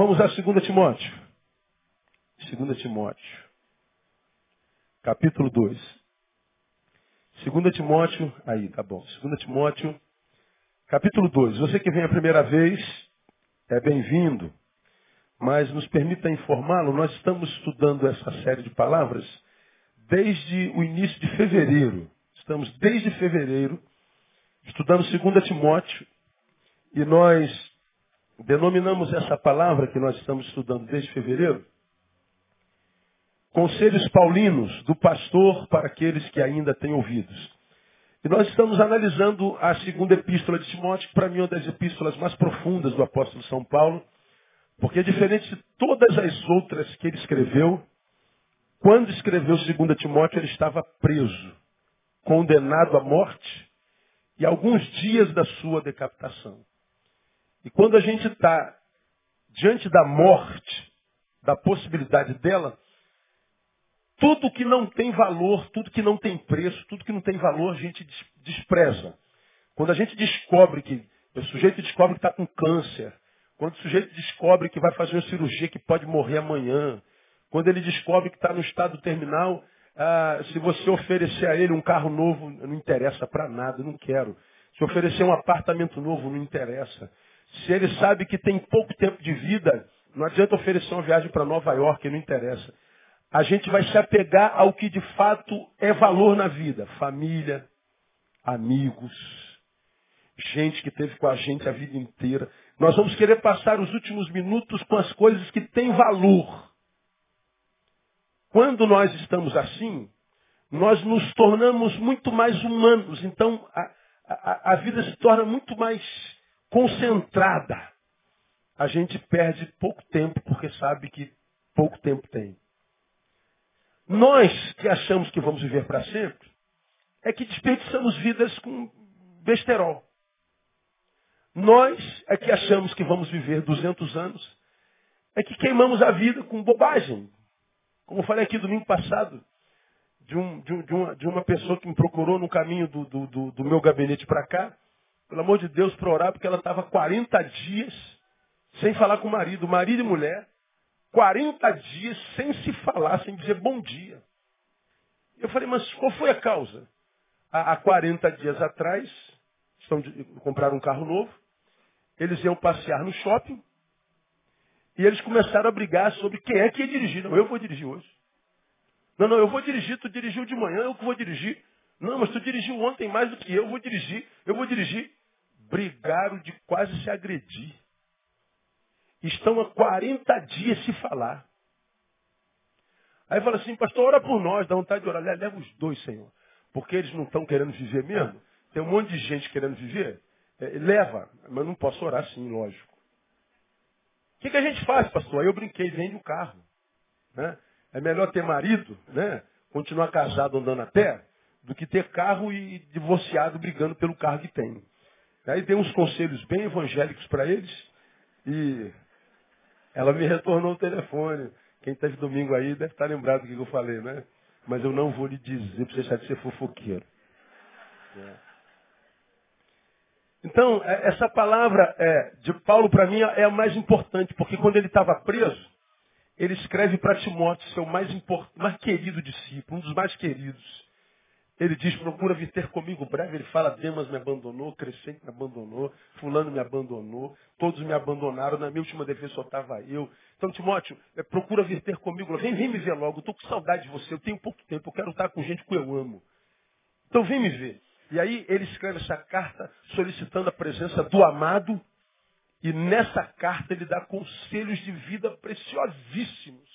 Vamos a 2 Timóteo. 2 Timóteo. Capítulo 2. 2 Timóteo, aí, tá bom. 2 Timóteo, capítulo 2. Você que vem a primeira vez, é bem-vindo. Mas nos permita informá-lo, nós estamos estudando essa série de palavras desde o início de fevereiro. Estamos desde fevereiro estudando 2 Timóteo e nós Denominamos essa palavra que nós estamos estudando desde fevereiro Conselhos Paulinos do pastor para aqueles que ainda têm ouvidos. E nós estamos analisando a segunda epístola de Timóteo, que para mim é uma das epístolas mais profundas do apóstolo São Paulo, porque diferente de todas as outras que ele escreveu, quando escreveu 2 Timóteo ele estava preso, condenado à morte e alguns dias da sua decapitação. E quando a gente está diante da morte, da possibilidade dela, tudo que não tem valor, tudo que não tem preço, tudo que não tem valor, a gente despreza. Quando a gente descobre que, o sujeito descobre que está com câncer, quando o sujeito descobre que vai fazer uma cirurgia que pode morrer amanhã, quando ele descobre que está no estado terminal, ah, se você oferecer a ele um carro novo, não interessa para nada, não quero. Se oferecer um apartamento novo, não interessa. Se ele sabe que tem pouco tempo de vida, não adianta oferecer uma viagem para Nova York, não interessa. A gente vai se apegar ao que de fato é valor na vida. Família, amigos, gente que teve com a gente a vida inteira. Nós vamos querer passar os últimos minutos com as coisas que têm valor. Quando nós estamos assim, nós nos tornamos muito mais humanos. Então, a, a, a vida se torna muito mais concentrada, a gente perde pouco tempo porque sabe que pouco tempo tem. Nós que achamos que vamos viver para sempre, é que desperdiçamos vidas com besterol. Nós é que achamos que vamos viver 200 anos, é que queimamos a vida com bobagem. Como eu falei aqui domingo passado, de, um, de, um, de, uma, de uma, pessoa que me procurou no caminho do, do, do, do meu gabinete para cá, pelo amor de Deus, para orar, porque ela estava 40 dias sem falar com o marido, marido e mulher, 40 dias sem se falar, sem dizer bom dia. Eu falei, mas qual foi a causa? Há, 40 dias atrás, estão de, compraram um carro novo, eles iam passear no shopping, e eles começaram a brigar sobre quem é que ia dirigir. Não, eu vou dirigir hoje. Não, não, eu vou dirigir, tu dirigiu de manhã, eu que vou dirigir. Não, mas tu dirigiu ontem mais do que eu, eu vou dirigir, eu vou dirigir brigaram de quase se agredir. Estão há 40 dias se falar. Aí fala assim, pastor, ora por nós, dá vontade de orar. Leva os dois, Senhor. Porque eles não estão querendo viver mesmo. Tem um monte de gente querendo viver. É, leva, mas não posso orar assim, lógico. O que, que, a gente faz, pastor? Aí eu brinquei, vende o carro. Né? É melhor ter marido, né? continuar casado andando a pé, do que ter carro e divorciado brigando pelo carro que tem. Aí dei uns conselhos bem evangélicos para eles e ela me retornou o telefone. Quem teve domingo aí deve estar lembrado do que eu falei, né? Mas eu não vou lhe dizer para você deixar de ser fofoqueiro. É. Então, é, essa palavra é, de Paulo para mim é a mais importante, porque quando ele estava preso, ele escreve para Timóteo, seu mais, mais querido discípulo, um dos mais queridos. Ele diz, procura vir ter comigo breve. Ele fala, Demas me abandonou, Crescente me abandonou, fulano me abandonou, todos me abandonaram, na minha última defesa só estava eu. Então, Timóteo, é, procura vir ter comigo. Vem, vem me ver logo, estou com saudade de você, eu tenho pouco tempo, eu quero estar com gente que eu amo. Então vem me ver. E aí ele escreve essa carta solicitando a presença do amado. E nessa carta ele dá conselhos de vida preciosíssimos.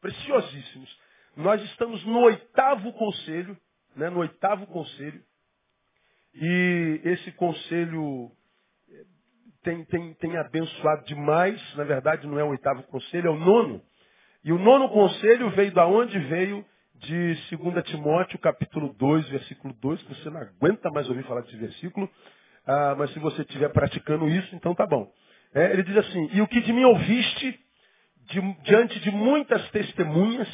Preciosíssimos. Nós estamos no oitavo conselho né, no oitavo conselho. E esse conselho eh, tem, tem, tem abençoado demais. Na verdade, não é o oitavo conselho, é o nono. E o nono conselho veio da onde veio? De 2 Timóteo, capítulo 2, versículo 2, que você não aguenta mais ouvir falar desse versículo. Ah, mas se você estiver praticando isso, então tá bom. É, ele diz assim, e o que de mim ouviste, de, diante de muitas testemunhas,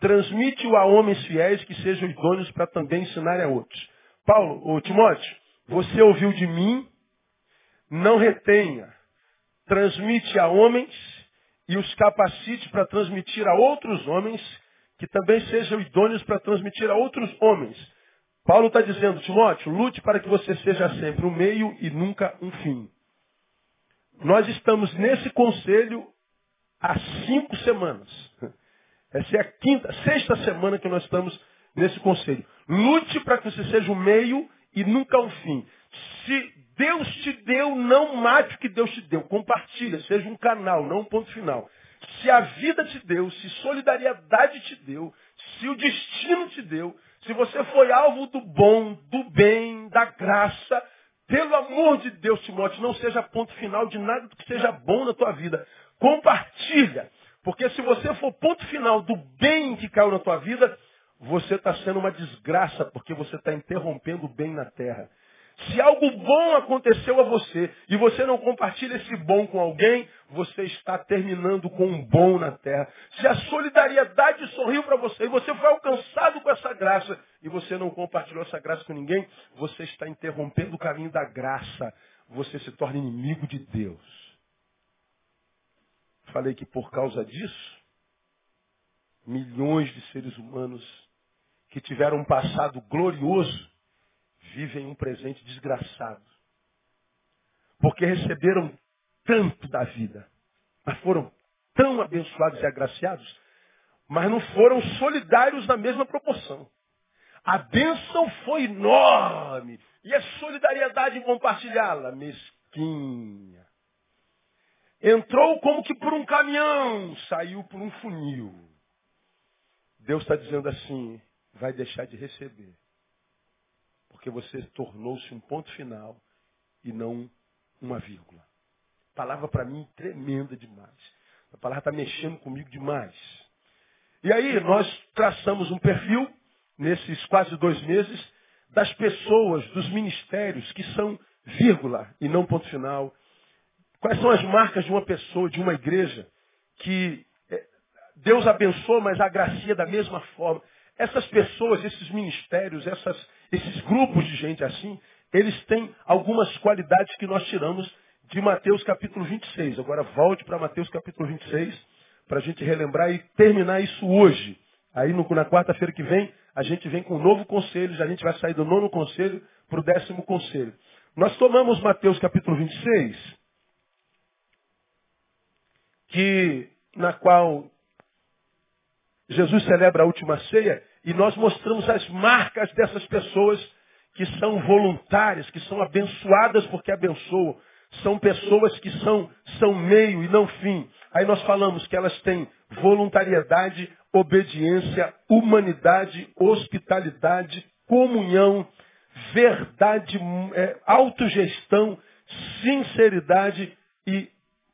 Transmite-o a homens fiéis que sejam idôneos para também ensinar a outros. Paulo, ou Timóteo, você ouviu de mim, não retenha. transmite a homens e os capacite para transmitir a outros homens que também sejam idôneos para transmitir a outros homens. Paulo está dizendo, Timóteo, lute para que você seja sempre um meio e nunca um fim. Nós estamos nesse conselho há cinco semanas. Essa é a quinta, sexta semana que nós estamos nesse conselho. Lute para que você seja um meio e nunca um fim. Se Deus te deu, não mate o que Deus te deu. Compartilha, seja um canal, não um ponto final. Se a vida te deu, se solidariedade te deu, se o destino te deu, se você foi alvo do bom, do bem, da graça, pelo amor de Deus, Timóteo, não seja ponto final de nada que seja bom na tua vida. Compartilha. Porque se você for ponto final do bem que caiu na tua vida, você está sendo uma desgraça, porque você está interrompendo o bem na terra. Se algo bom aconteceu a você e você não compartilha esse bom com alguém, você está terminando com um bom na terra. Se a solidariedade sorriu para você e você foi alcançado com essa graça e você não compartilhou essa graça com ninguém, você está interrompendo o caminho da graça. Você se torna inimigo de Deus. Falei que por causa disso, milhões de seres humanos que tiveram um passado glorioso vivem um presente desgraçado. Porque receberam tanto da vida, mas foram tão abençoados e agraciados, mas não foram solidários na mesma proporção. A bênção foi enorme. E a solidariedade em compartilhá-la, mesquinha. Entrou como que por um caminhão, saiu por um funil. Deus está dizendo assim, vai deixar de receber porque você tornou-se um ponto final e não uma vírgula. Palavra para mim tremenda demais. A palavra está mexendo comigo demais. E aí nós traçamos um perfil, nesses quase dois meses, das pessoas, dos ministérios que são vírgula e não ponto final. Quais são as marcas de uma pessoa, de uma igreja, que eh, Deus abençoa, mas agracia da mesma forma. Essas pessoas, esses ministérios, essas, esses grupos de gente assim, eles têm algumas qualidades que nós tiramos de Mateus capítulo 26. Agora volte para Mateus capítulo 26, para a gente relembrar e terminar isso hoje. Aí no, na quarta-feira que vem, a gente vem com um novo conselho, a gente vai sair do nono conselho para o décimo conselho. Nós tomamos Mateus capítulo 26, que, na qual Jesus celebra a última ceia, e nós mostramos as marcas dessas pessoas que são voluntárias, que são abençoadas porque abençoam. São pessoas que são, são meio e não fim. Aí nós falamos que elas têm voluntariedade, obediência, humanidade, hospitalidade, comunhão, verdade, é, autogestão, sinceridade e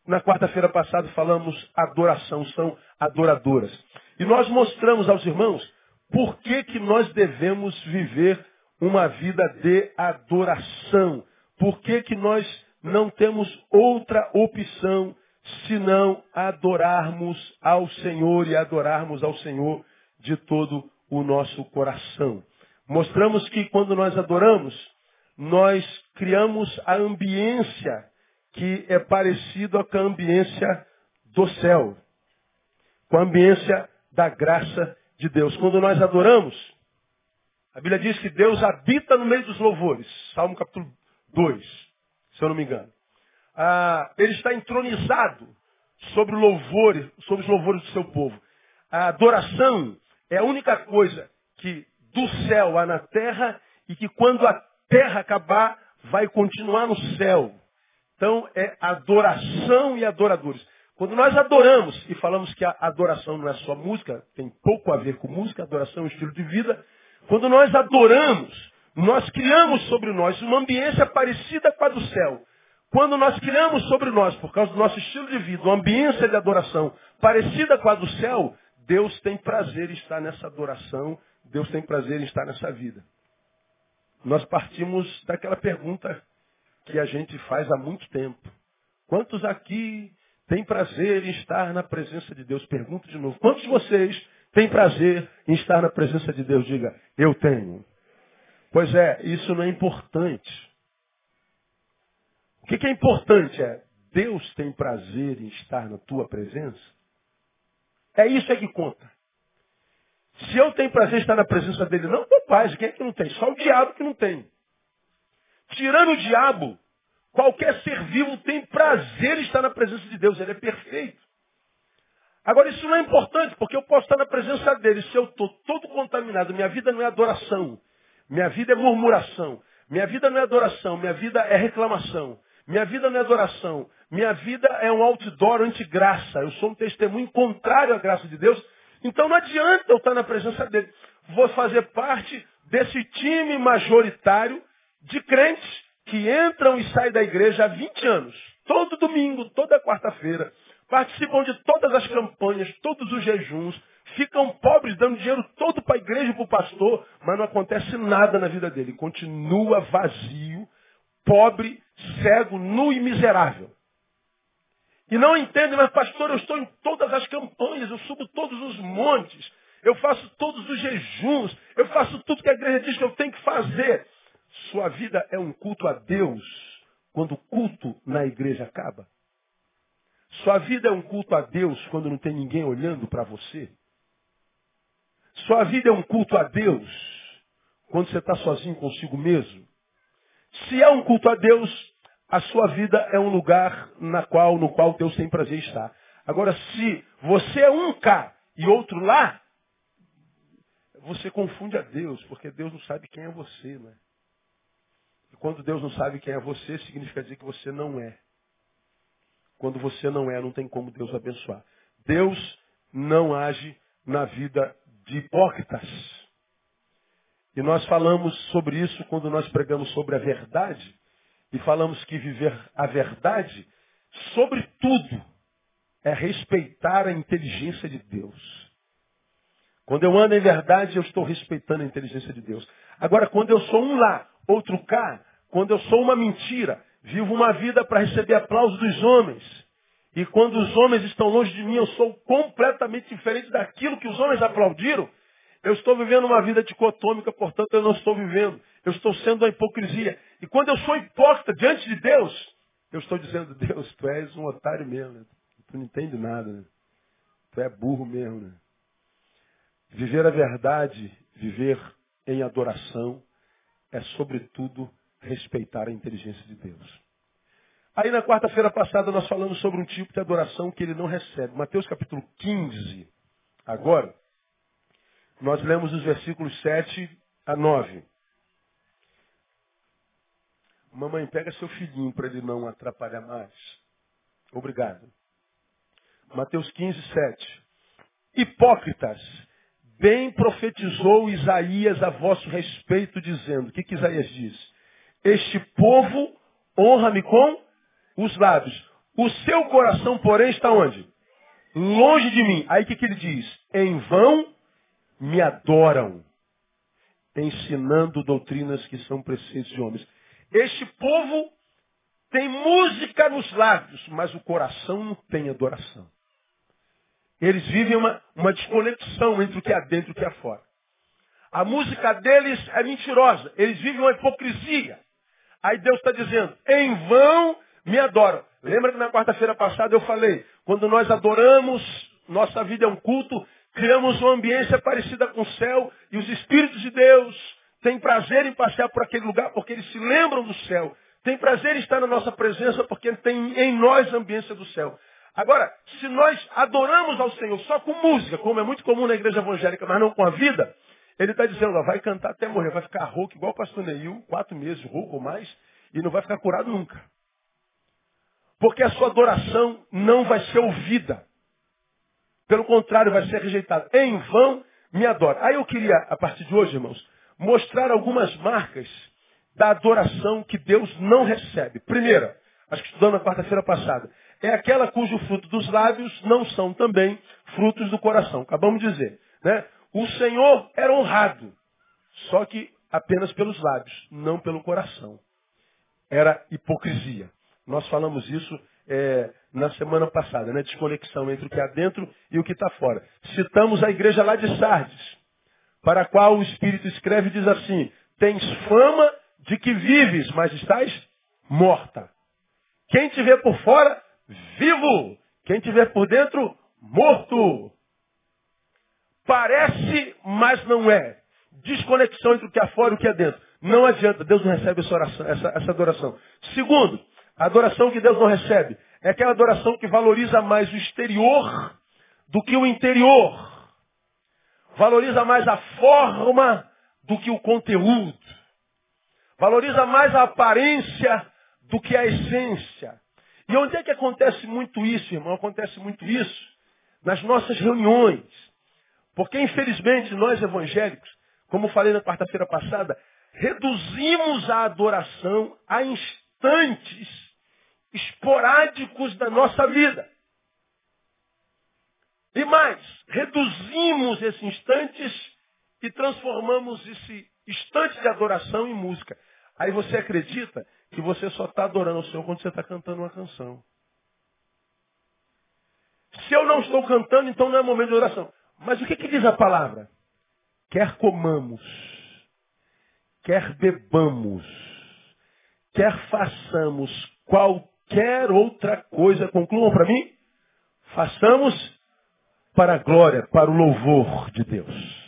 na quarta-feira passada falamos adoração, são adoradoras. E nós mostramos aos irmãos por que, que nós devemos viver uma vida de adoração? Por que, que nós não temos outra opção senão adorarmos ao Senhor e adorarmos ao Senhor de todo o nosso coração? Mostramos que quando nós adoramos, nós criamos a ambiência que é parecida com a ambiência do céu, com a ambiência da graça de Deus. Quando nós adoramos, a Bíblia diz que Deus habita no meio dos louvores. Salmo capítulo 2, se eu não me engano. Ah, ele está entronizado sobre o louvor, sobre os louvores do seu povo. A adoração é a única coisa que do céu há na terra e que quando a terra acabar, vai continuar no céu. Então é adoração e adoradores. Quando nós adoramos e falamos que a adoração não é só música, tem pouco a ver com música, adoração é um estilo de vida. Quando nós adoramos, nós criamos sobre nós uma ambiência parecida com a do céu. Quando nós criamos sobre nós, por causa do nosso estilo de vida, uma ambiência de adoração parecida com a do céu, Deus tem prazer em estar nessa adoração, Deus tem prazer em estar nessa vida. Nós partimos daquela pergunta que a gente faz há muito tempo. Quantos aqui tem prazer em estar na presença de Deus? Pergunto de novo. Quantos de vocês têm prazer em estar na presença de Deus? Diga, eu tenho. Pois é, isso não é importante. O que, que é importante? É Deus tem prazer em estar na tua presença? É isso é que conta. Se eu tenho prazer em estar na presença dele, não, meu pai, quem é que não tem? Só o diabo que não tem. Tirando o diabo, qualquer ser vivo tem prazer em estar na presença de Deus, ele é perfeito. Agora, isso não é importante, porque eu posso estar na presença dele. Se eu estou todo contaminado, minha vida não é adoração, minha vida é murmuração, minha vida não é adoração, minha vida é reclamação, minha vida não é adoração, minha vida é um outdoor anti-graça. Eu sou um testemunho contrário à graça de Deus. Então não adianta eu estar na presença dele. Vou fazer parte desse time majoritário de crentes que entram e saem da igreja há 20 anos. Todo domingo, toda quarta-feira. Participam de todas as campanhas, todos os jejuns. Ficam pobres, dando dinheiro todo para a igreja e para o pastor, mas não acontece nada na vida dele. Continua vazio, pobre, cego, nu e miserável. E não entendem, mas pastor, eu estou em todas as campanhas, eu subo todos os montes, eu faço todos os jejuns, eu faço tudo que a igreja diz que eu tenho que fazer. Sua vida é um culto a Deus quando o culto na igreja acaba. Sua vida é um culto a Deus quando não tem ninguém olhando para você. Sua vida é um culto a Deus quando você está sozinho consigo mesmo. Se é um culto a Deus, a sua vida é um lugar na qual, no qual Deus tem prazer estar. Agora, se você é um cá e outro lá, você confunde a Deus, porque Deus não sabe quem é você, né? Quando Deus não sabe quem é você, significa dizer que você não é. Quando você não é, não tem como Deus abençoar. Deus não age na vida de hipócritas. E nós falamos sobre isso quando nós pregamos sobre a verdade. E falamos que viver a verdade, sobretudo, é respeitar a inteligência de Deus. Quando eu ando em verdade, eu estou respeitando a inteligência de Deus. Agora, quando eu sou um lá, outro cá, quando eu sou uma mentira, vivo uma vida para receber aplauso dos homens. E quando os homens estão longe de mim, eu sou completamente diferente daquilo que os homens aplaudiram. Eu estou vivendo uma vida dicotômica, portanto eu não estou vivendo. Eu estou sendo a hipocrisia. E quando eu sou hipócrita diante de Deus, eu estou dizendo, Deus, tu és um otário mesmo. Né? Tu não entende nada. Né? Tu é burro mesmo. Né? Viver a verdade, viver em adoração, é sobretudo respeitar a inteligência de Deus. Aí na quarta-feira passada nós falamos sobre um tipo de adoração que ele não recebe. Mateus capítulo 15, agora, nós lemos os versículos 7 a 9. Mamãe, pega seu filhinho para ele não atrapalhar mais. Obrigado. Mateus 15, 7. Hipócritas, bem profetizou Isaías a vosso respeito, dizendo: O que, que Isaías diz? Este povo honra-me com os lábios. O seu coração, porém, está onde? Longe de mim. Aí o que, que ele diz? Em vão me adoram, ensinando doutrinas que são preceitos de homens. Este povo tem música nos lábios, mas o coração não tem adoração. Eles vivem uma, uma desconexão entre o que há dentro e o que há fora. A música deles é mentirosa. Eles vivem uma hipocrisia. Aí Deus está dizendo, em vão me adoram. Lembra que na quarta-feira passada eu falei, quando nós adoramos, nossa vida é um culto, criamos uma ambiência parecida com o céu e os Espíritos de Deus têm prazer em passear por aquele lugar porque eles se lembram do céu. Tem prazer em estar na nossa presença porque tem em nós a ambiência do céu. Agora, se nós adoramos ao Senhor só com música, como é muito comum na igreja evangélica, mas não com a vida, ele está dizendo, ó, vai cantar até morrer, vai ficar rouco igual o pastor Neil, quatro meses rouco ou mais, e não vai ficar curado nunca. Porque a sua adoração não vai ser ouvida. Pelo contrário, vai ser rejeitada. Em vão me adora. Aí eu queria, a partir de hoje, irmãos, mostrar algumas marcas da adoração que Deus não recebe. Primeira, acho que estudando na quarta-feira passada, é aquela cujo fruto dos lábios não são também frutos do coração. Acabamos de dizer. Né? O Senhor era honrado, só que apenas pelos lábios, não pelo coração. Era hipocrisia. Nós falamos isso é, na semana passada, né? Desconexão entre o que há dentro e o que está fora. Citamos a igreja lá de Sardes, para a qual o Espírito escreve e diz assim, tens fama de que vives, mas estás morta. Quem te vê por fora vivo. Quem tiver por dentro, morto. Parece, mas não é. Desconexão entre o que é fora e o que é dentro. Não adianta, Deus não recebe essa, oração, essa, essa adoração. Segundo, a adoração que Deus não recebe é aquela adoração que valoriza mais o exterior do que o interior. Valoriza mais a forma do que o conteúdo. Valoriza mais a aparência do que a essência. E onde é que acontece muito isso, irmão? Acontece muito isso nas nossas reuniões. Porque, infelizmente, nós evangélicos, como falei na quarta-feira passada, reduzimos a adoração a instantes esporádicos da nossa vida. E mais, reduzimos esses instantes e transformamos esse instante de adoração em música. Aí você acredita que você só está adorando o Senhor quando você está cantando uma canção. Se eu não estou cantando, então não é momento de oração. Mas o que, que diz a palavra? Quer comamos, quer bebamos, quer façamos qualquer outra coisa, concluam para mim, façamos para a glória, para o louvor de Deus.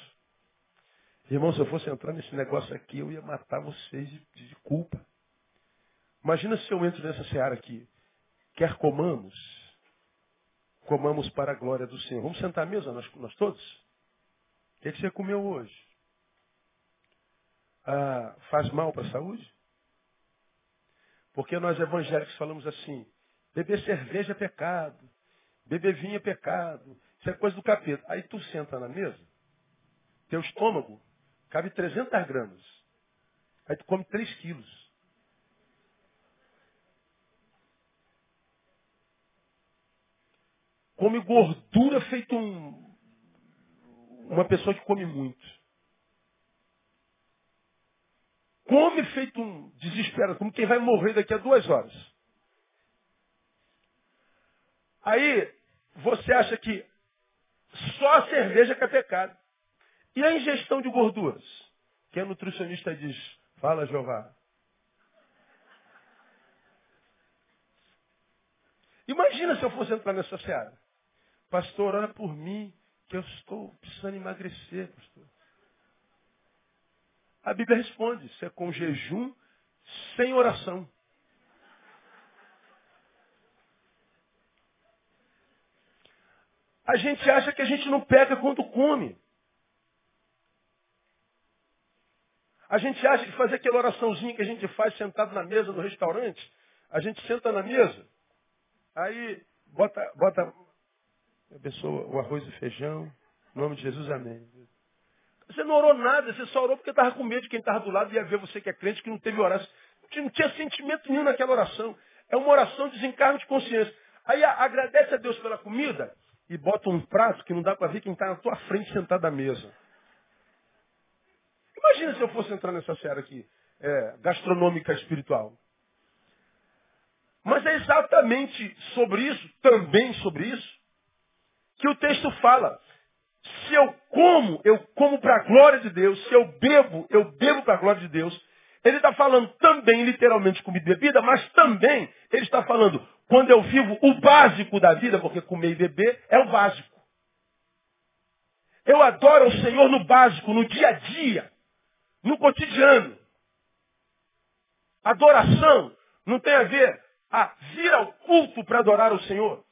Irmão, se eu fosse entrar nesse negócio aqui, eu ia matar vocês de, de culpa. Imagina se eu entro nessa seara aqui. Quer comamos, comamos para a glória do Senhor. Vamos sentar à mesa, nós, nós todos? O que, é que você comeu hoje? Ah, faz mal para a saúde? Porque nós evangélicos falamos assim, beber cerveja é pecado, beber vinho é pecado, isso é coisa do capeta. Aí tu senta na mesa, teu estômago cabe 300 gramas. Aí tu come 3 quilos. Come gordura feito um, uma pessoa que come muito. Come feito um desesperado, como quem vai morrer daqui a duas horas. Aí você acha que só a cerveja que é pecado. E a ingestão de gorduras? Que a nutricionista diz, fala Jeová. Imagina se eu fosse entrar nessa seara. Pastor, ora por mim, que eu estou precisando emagrecer, pastor. A Bíblia responde, isso é com jejum, sem oração. A gente acha que a gente não pega quando come. A gente acha que fazer aquela oraçãozinha que a gente faz sentado na mesa no restaurante, a gente senta na mesa, aí bota, bota Abençoa o arroz e feijão. Em nome de Jesus, amém. Você não orou nada, você só orou porque estava com medo de quem estava do lado ia ver você que é crente, que não teve oração. Não tinha sentimento nenhum naquela oração. É uma oração de desencargo de consciência. Aí agradece a Deus pela comida e bota um prato que não dá para ver quem está na tua frente sentado à mesa. Imagina se eu fosse entrar nessa série aqui, é, gastronômica espiritual. Mas é exatamente sobre isso, também sobre isso, que o texto fala. Se eu como, eu como para a glória de Deus. Se eu bebo, eu bebo para a glória de Deus. Ele está falando também, literalmente, comida e bebida, mas também ele está falando quando eu vivo o básico da vida, porque comer e beber é o básico. Eu adoro o Senhor no básico, no dia a dia, no cotidiano. Adoração não tem a ver a vir ao culto para adorar o Senhor.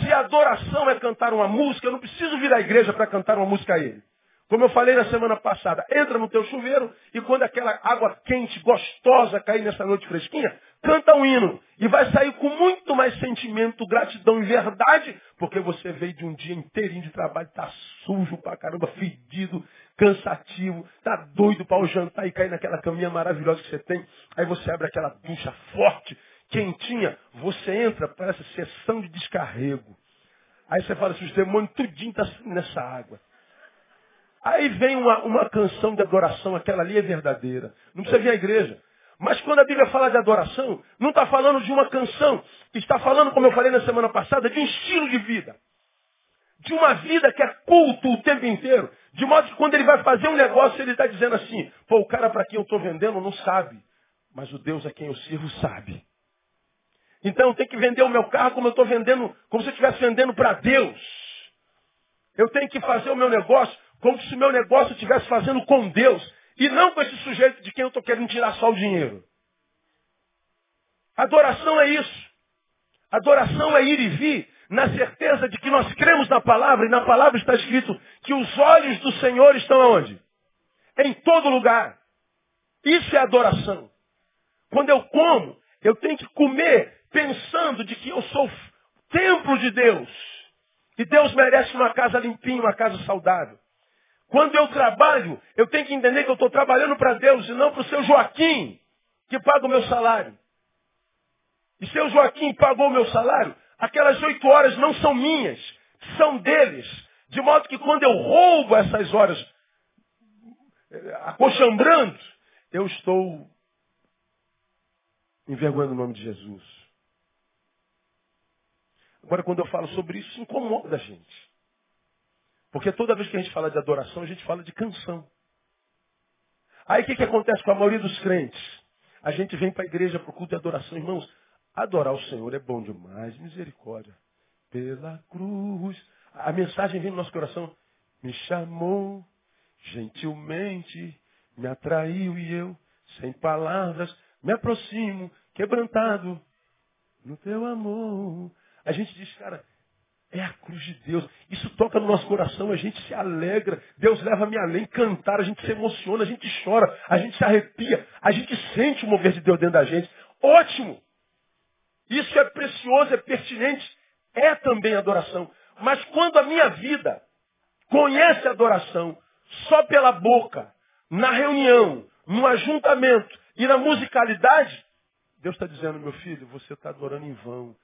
Se adoração é cantar uma música, eu não preciso vir à igreja para cantar uma música a ele. Como eu falei na semana passada, entra no teu chuveiro e quando aquela água quente, gostosa cair nessa noite fresquinha, canta um hino. E vai sair com muito mais sentimento, gratidão e verdade, porque você veio de um dia inteirinho de trabalho, tá sujo pra caramba, fedido, cansativo, tá doido para o jantar e cair naquela caminha maravilhosa que você tem. Aí você abre aquela ducha forte, quentinha, você entra para essa sessão de descarrego. Aí você fala assim, os demônios tudinho está nessa água. Aí vem uma, uma canção de adoração, aquela ali é verdadeira. Não precisa vir à igreja. Mas quando a Bíblia fala de adoração, não está falando de uma canção. Está falando, como eu falei na semana passada, de um estilo de vida. De uma vida que é culto o tempo inteiro. De modo que quando ele vai fazer um negócio, ele está dizendo assim, pô, o cara para quem eu estou vendendo não sabe. Mas o Deus a quem eu sirvo sabe. Então eu tenho que vender o meu carro como eu estou vendendo, como se eu estivesse vendendo para Deus. Eu tenho que fazer o meu negócio como se o meu negócio estivesse fazendo com Deus. E não com esse sujeito de quem eu estou querendo tirar só o dinheiro. Adoração é isso. Adoração é ir e vir na certeza de que nós cremos na palavra, e na palavra está escrito que os olhos do Senhor estão aonde? Em todo lugar. Isso é adoração. Quando eu como, eu tenho que comer pensando de que eu sou templo de Deus. E Deus merece uma casa limpinha, uma casa saudável. Quando eu trabalho, eu tenho que entender que eu estou trabalhando para Deus e não para o seu Joaquim, que paga o meu salário. E seu Joaquim pagou o meu salário, aquelas oito horas não são minhas, são deles. De modo que quando eu roubo essas horas, eh, acochambrando, eu estou envergonhando o nome de Jesus. Agora, quando eu falo sobre isso, incomoda a gente. Porque toda vez que a gente fala de adoração, a gente fala de canção. Aí o que, que acontece com a maioria dos crentes? A gente vem para a igreja para o culto de adoração, irmãos. Adorar o Senhor é bom demais, misericórdia. Pela cruz. A mensagem vem no nosso coração. Me chamou gentilmente, me atraiu e eu, sem palavras, me aproximo, quebrantado no teu amor. A gente diz, cara, é a cruz de Deus. Isso toca no nosso coração, a gente se alegra. Deus leva-me além, cantar, a gente se emociona, a gente chora, a gente se arrepia, a gente sente o mover de Deus dentro da gente. Ótimo! Isso é precioso, é pertinente, é também adoração. Mas quando a minha vida conhece a adoração só pela boca, na reunião, no ajuntamento e na musicalidade, Deus está dizendo, meu filho, você está adorando em vão.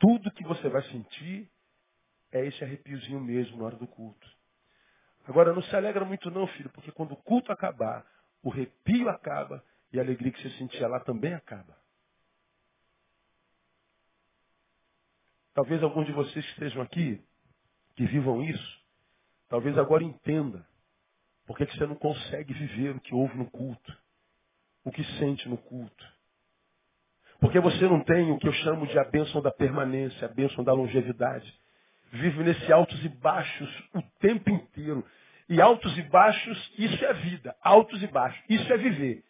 Tudo que você vai sentir é esse arrepiozinho mesmo na hora do culto. Agora, não se alegra muito não, filho, porque quando o culto acabar, o arrepio acaba e a alegria que você sentia lá também acaba. Talvez alguns de vocês que estejam aqui, que vivam isso, talvez agora entenda por que você não consegue viver o que houve no culto, o que sente no culto. Porque você não tem o que eu chamo de a bênção da permanência, a bênção da longevidade. Vive nesse altos e baixos o tempo inteiro. E altos e baixos, isso é vida. Altos e baixos, isso é viver.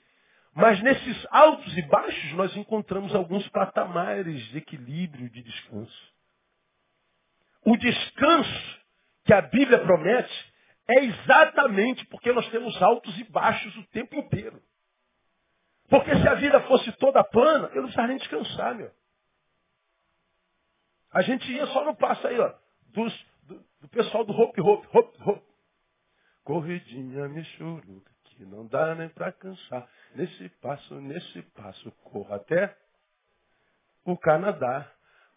Mas nesses altos e baixos nós encontramos alguns patamares de equilíbrio, de descanso. O descanso que a Bíblia promete é exatamente porque nós temos altos e baixos o tempo inteiro. Porque se a vida fosse toda plana, eu não precisaria nem descansar, meu. A gente ia só no passo aí, ó, dos, do, do pessoal do hop, hop, hop, hop. Corridinha me churuca, que não dá nem para cansar. Nesse passo, nesse passo, corra até o Canadá.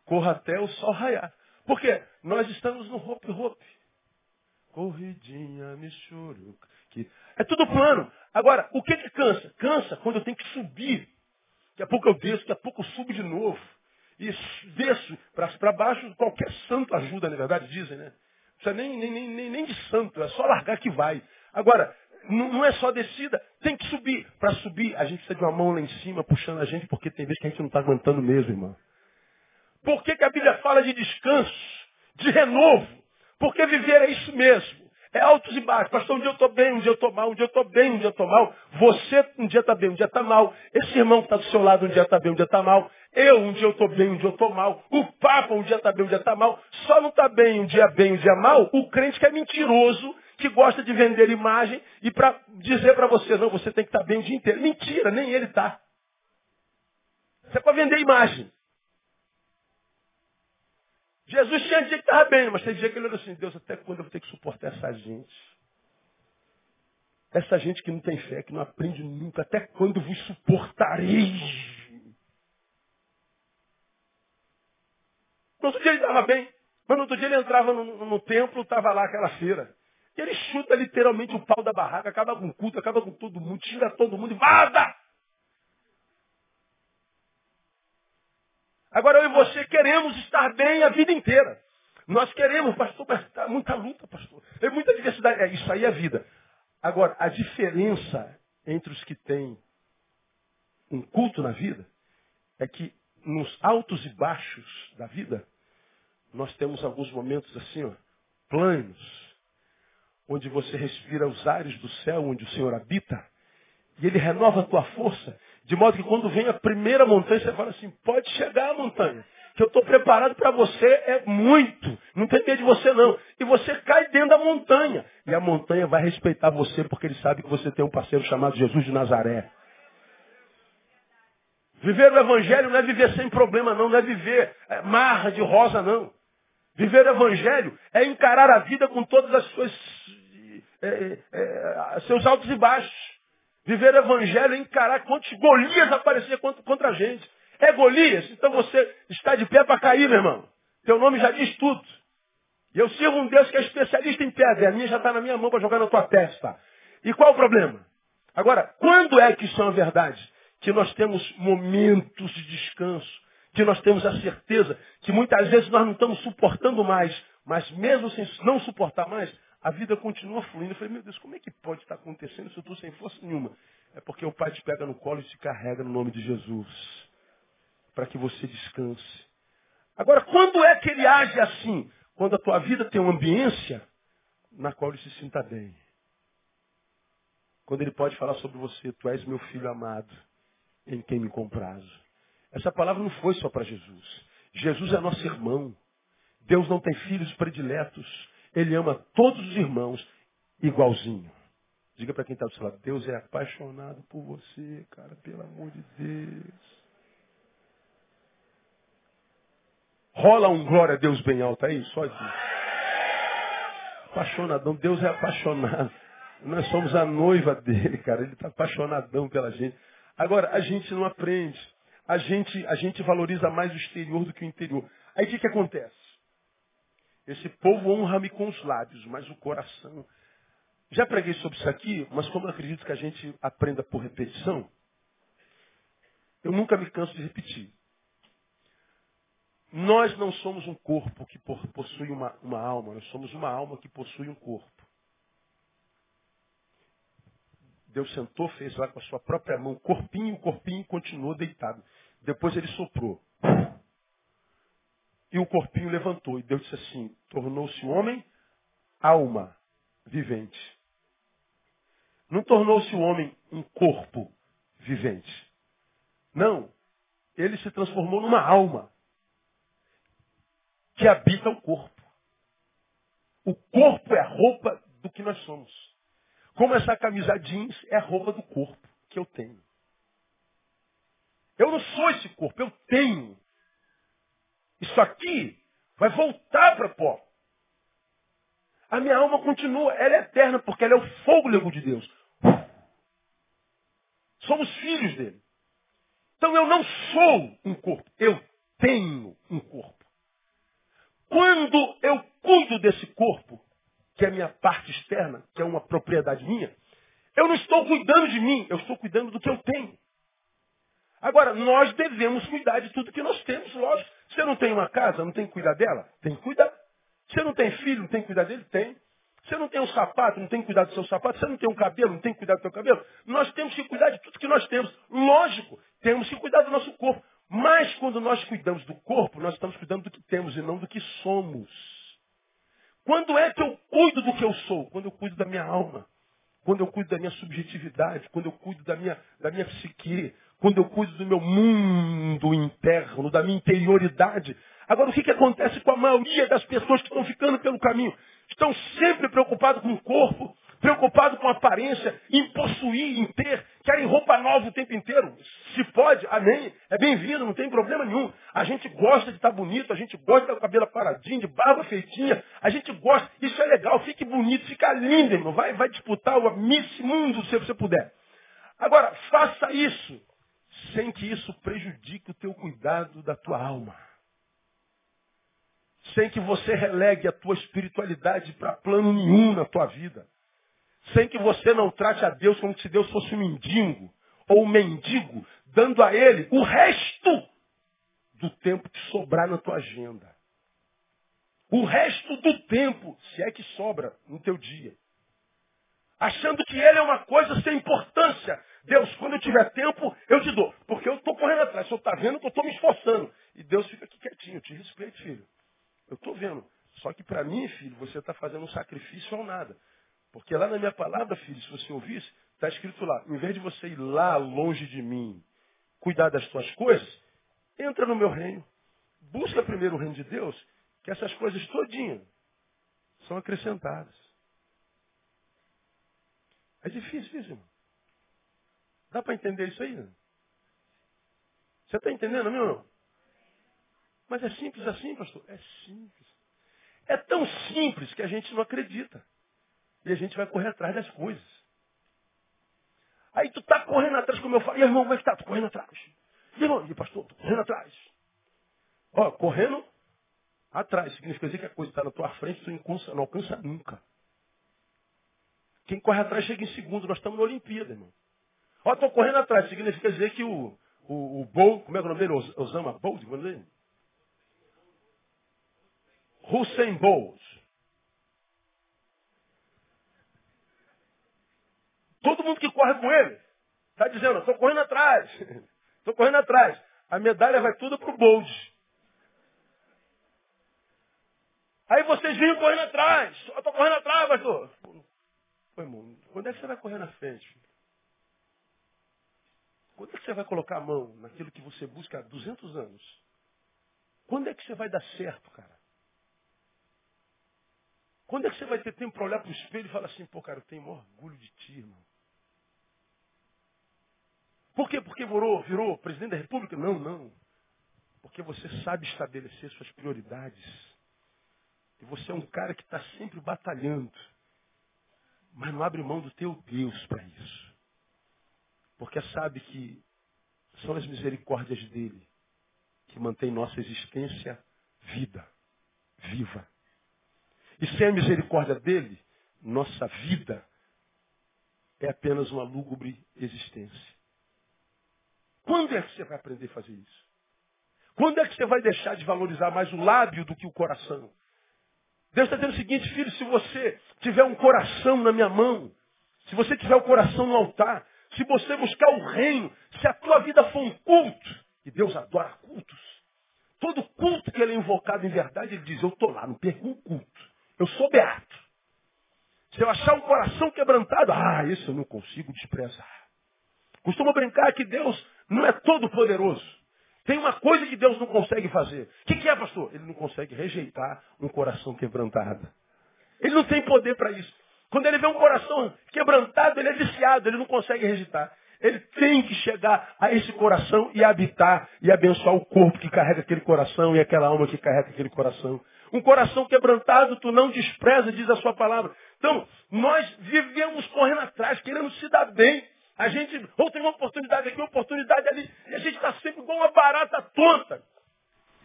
Corra até o sol raiar. Por quê? Nós estamos no hop, hop. Corridinha me Que... É tudo plano. Agora, o que que cansa? Cansa quando eu tenho que subir. Daqui a pouco eu desço, daqui a pouco eu subo de novo. E desço para baixo, qualquer santo ajuda, na verdade, dizem, né? Não precisa nem, nem, nem, nem de santo, é só largar que vai. Agora, não é só descida, tem que subir. Para subir, a gente precisa de uma mão lá em cima puxando a gente, porque tem vezes que a gente não está aguentando mesmo, irmão. Por que, que a Bíblia fala de descanso, de renovo? Porque viver é isso mesmo. É altos e baixos. Pastor, um dia eu estou bem, um dia eu estou mal, um dia eu estou bem, um dia eu estou mal. Você um dia está bem, um dia está mal. Esse irmão que está do seu lado um dia está bem, um dia está mal. Eu um dia eu estou bem, um dia eu estou mal. O Papa um dia está bem, um dia está mal. Só não está bem, um dia bem, um dia mal. O crente que é mentiroso, que gosta de vender imagem e para dizer para você, não, você tem que estar tá bem o dia inteiro. Mentira, nem ele está. Isso é para vender imagem. Jesus tinha dia que estava bem, mas tem dia que ele olhou assim, Deus, até quando eu vou ter que suportar essa gente? Essa gente que não tem fé, que não aprende nunca, até quando vos suportarei? No outro dia ele estava bem, mas no outro dia ele entrava no, no, no templo, estava lá aquela feira. E ele chuta literalmente o pau da barraca, acaba com o culto, acaba com todo mundo, tira todo mundo e vaza! Agora eu e você queremos estar bem a vida inteira. Nós queremos, pastor, mas está muita luta, pastor. É muita diversidade. É, isso aí é vida. Agora, a diferença entre os que têm um culto na vida é que nos altos e baixos da vida, nós temos alguns momentos assim, ó, planos, onde você respira os ares do céu, onde o Senhor habita, e Ele renova a tua força, de modo que quando vem a primeira montanha, você fala assim, pode chegar a montanha, que eu estou preparado para você é muito, não tem medo de você não. E você cai dentro da montanha, e a montanha vai respeitar você, porque ele sabe que você tem um parceiro chamado Jesus de Nazaré. Viver o Evangelho não é viver sem problema, não. Não é viver é, marra de rosa, não. Viver o Evangelho é encarar a vida com todas as suas é, é, é, seus altos e baixos. Viver o Evangelho é encarar quantos Golias apareciam contra, a gente. É Golias? Então você está de pé para cair, meu irmão. Teu nome já diz tudo. E eu sirvo um Deus que é especialista em pedra. A minha já está na minha mão para jogar na tua testa. E qual o problema? Agora, quando é que isso é uma verdade? que nós temos momentos de descanso, que nós temos a certeza que muitas vezes nós não estamos suportando mais, mas mesmo sem não suportar mais, a vida continua fluindo. Eu falei, meu Deus, como é que pode estar acontecendo isso tudo sem força nenhuma? É porque o Pai te pega no colo e te carrega no nome de Jesus, para que você descanse. Agora, quando é que ele age assim? Quando a tua vida tem uma ambiência na qual ele se sinta bem. Quando ele pode falar sobre você, tu és meu filho amado em quem me comprazo. Essa palavra não foi só para Jesus. Jesus é nosso irmão. Deus não tem filhos prediletos. Ele ama todos os irmãos igualzinho. Diga para quem está do seu lado, Deus é apaixonado por você, cara, pelo amor de Deus. Rola um glória a Deus bem alto aí, só aqui. Apaixonadão, Deus é apaixonado. Nós somos a noiva dele, cara. Ele está apaixonadão pela gente. Agora, a gente não aprende. A gente, a gente valoriza mais o exterior do que o interior. Aí o que, que acontece? Esse povo honra-me com os lábios, mas o coração. Já preguei sobre isso aqui, mas como eu acredito que a gente aprenda por repetição, eu nunca me canso de repetir. Nós não somos um corpo que possui uma, uma alma, nós somos uma alma que possui um corpo. Deus sentou, fez lá com a sua própria mão, corpinho, corpinho, continuou deitado. Depois ele soprou. E o corpinho levantou. E Deus disse assim: tornou-se homem, alma vivente. Não tornou-se o homem um corpo vivente. Não. Ele se transformou numa alma que habita o corpo. O corpo é a roupa do que nós somos. Como essa camisa jeans é a roupa do corpo que eu tenho. Eu não sou esse corpo, eu tenho. Isso aqui vai voltar para pó. A minha alma continua, ela é eterna, porque ela é o fôlego de Deus. Somos filhos dele. Então eu não sou um corpo, eu tenho um corpo. Quando eu cuido desse corpo, que é minha parte externa, que é uma propriedade minha, eu não estou cuidando de mim, eu estou cuidando do que eu tenho. Agora, nós devemos cuidar de tudo que nós temos, lógico. Você não tem uma casa, não tem que cuidar dela? Tem que cuidar. Você não tem filho, não tem que cuidar dele? Tem. Você não tem um sapato, não tem que cuidar do seu sapato. Você não tem um cabelo, não tem que cuidar do seu cabelo. Nós temos que cuidar de tudo que nós temos. Lógico, temos que cuidar do nosso corpo. Mas quando nós cuidamos do corpo, nós estamos cuidando do que temos e não do que somos. Quando é que eu cuido do que eu sou? Quando eu cuido da minha alma. Quando eu cuido da minha subjetividade. Quando eu cuido da minha, da minha psique. Quando eu cuido do meu mundo interno, da minha interioridade. Agora, o que, que acontece com a maioria das pessoas que estão ficando pelo caminho? Estão sempre preocupados com o corpo, preocupado com a aparência, em possuir, em ter, querem roupa nova o tempo inteiro. Se pode, amém. É bem-vindo, não tem problema nenhum. A gente gosta de estar bonito, a gente gosta de estar com o cabelo paradinho, de barba feitinha. A gente gosta, isso é legal, fique bonito, fica lindo, irmão. Vai, vai disputar o Miss Mundo se você puder. Agora, faça isso sem que isso prejudique o teu cuidado da tua alma. Sem que você relegue a tua espiritualidade para plano nenhum na tua vida sem que você não trate a Deus como se Deus fosse um mendigo ou um mendigo, dando a Ele o resto do tempo que sobrar na tua agenda. O resto do tempo, se é que sobra no teu dia. Achando que Ele é uma coisa sem importância. Deus, quando eu tiver tempo, eu te dou. Porque eu estou correndo atrás. O senhor está vendo que eu estou me esforçando. E Deus fica aqui quietinho. Te respeito, filho. Eu estou vendo. Só que para mim, filho, você está fazendo um sacrifício ao nada. Porque lá na minha palavra, filho, se você ouvisse, está escrito lá, em vez de você ir lá longe de mim, cuidar das tuas coisas, entra no meu reino. Busca primeiro o reino de Deus, que essas coisas todinhas são acrescentadas. É difícil isso, irmão. Dá para entender isso aí? Não? Você está entendendo, meu irmão? Mas é simples assim, pastor? É simples. É tão simples que a gente não acredita. E a gente vai correr atrás das coisas. Aí tu tá correndo atrás, como eu falo. E irmão, como é que tá? Tô correndo atrás. E irmão, e pastor, tô correndo atrás. Ó, correndo atrás. Significa dizer que a coisa está na tua frente, tu não alcança nunca. Quem corre atrás chega em segundo. Nós estamos na Olimpíada, irmão. Ó, tô correndo atrás. Significa dizer que o, o, o Bolt, como é, é o nome dele? Osama Bolt, como é o nome? Hussein Bolt. Todo mundo que corre com ele está dizendo, estou correndo atrás. Estou correndo atrás. A medalha vai tudo para o Bold. Aí vocês vinham correndo atrás. Estou correndo atrás, pastor. Pô, irmão, quando é que você vai correr na frente? Quando é que você vai colocar a mão naquilo que você busca há 200 anos? Quando é que você vai dar certo, cara? Quando é que você vai ter tempo para olhar para o espelho e falar assim, pô, cara, eu tenho orgulho de ti, irmão. Por quê? Porque virou, virou presidente da república? Não, não. Porque você sabe estabelecer suas prioridades. E você é um cara que está sempre batalhando. Mas não abre mão do teu Deus para isso. Porque sabe que são as misericórdias dele que mantém nossa existência vida, viva. E sem a misericórdia dele, nossa vida é apenas uma lúgubre existência. Quando é que você vai aprender a fazer isso? Quando é que você vai deixar de valorizar mais o lábio do que o coração? Deus está dizendo o seguinte, filho, se você tiver um coração na minha mão, se você tiver o coração no altar, se você buscar o reino, se a tua vida for um culto, e Deus adora cultos, todo culto que ele é invocado em verdade, ele diz, eu estou lá, não perco um culto. Eu sou beato. Se eu achar um coração quebrantado, ah, isso eu não consigo desprezar. Costumo brincar que Deus não é todo poderoso. Tem uma coisa que Deus não consegue fazer. O que, que, é, pastor? Ele não consegue rejeitar um coração quebrantado. Ele não tem poder para isso. Quando ele vê um coração quebrantado, ele é viciado, ele não consegue rejeitar. Ele tem que chegar a esse coração e habitar e abençoar o corpo que carrega aquele coração e aquela alma que carrega aquele coração. Um coração quebrantado tu não despreza, diz a sua palavra. Então, nós vivemos correndo atrás, querendo se dar bem. A gente, ou tem uma oportunidade aqui, uma oportunidade ali, e a gente está sempre igual uma barata tonta.